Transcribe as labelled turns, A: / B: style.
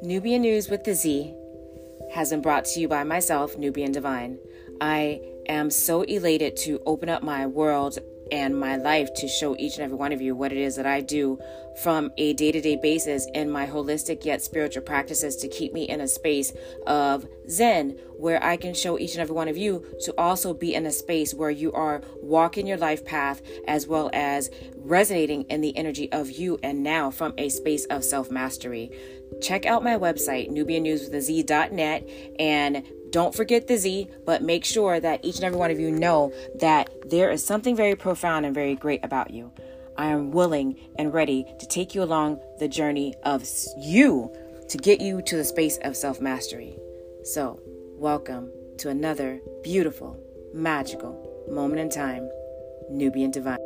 A: Nubian News with the Z has been brought to you by myself, Nubian Divine. I am so elated to open up my world and my life to show each and every one of you what it is that I do from a day to day basis in my holistic yet spiritual practices to keep me in a space of Zen, where I can show each and every one of you to also be in a space where you are walking your life path as well as resonating in the energy of you and now from a space of self mastery. Check out my website, nubiannewswithaz.net, and don't forget the Z, but make sure that each and every one of you know that there is something very profound and very great about you. I am willing and ready to take you along the journey of you to get you to the space of self mastery. So, welcome to another beautiful, magical moment in time, Nubian Divine.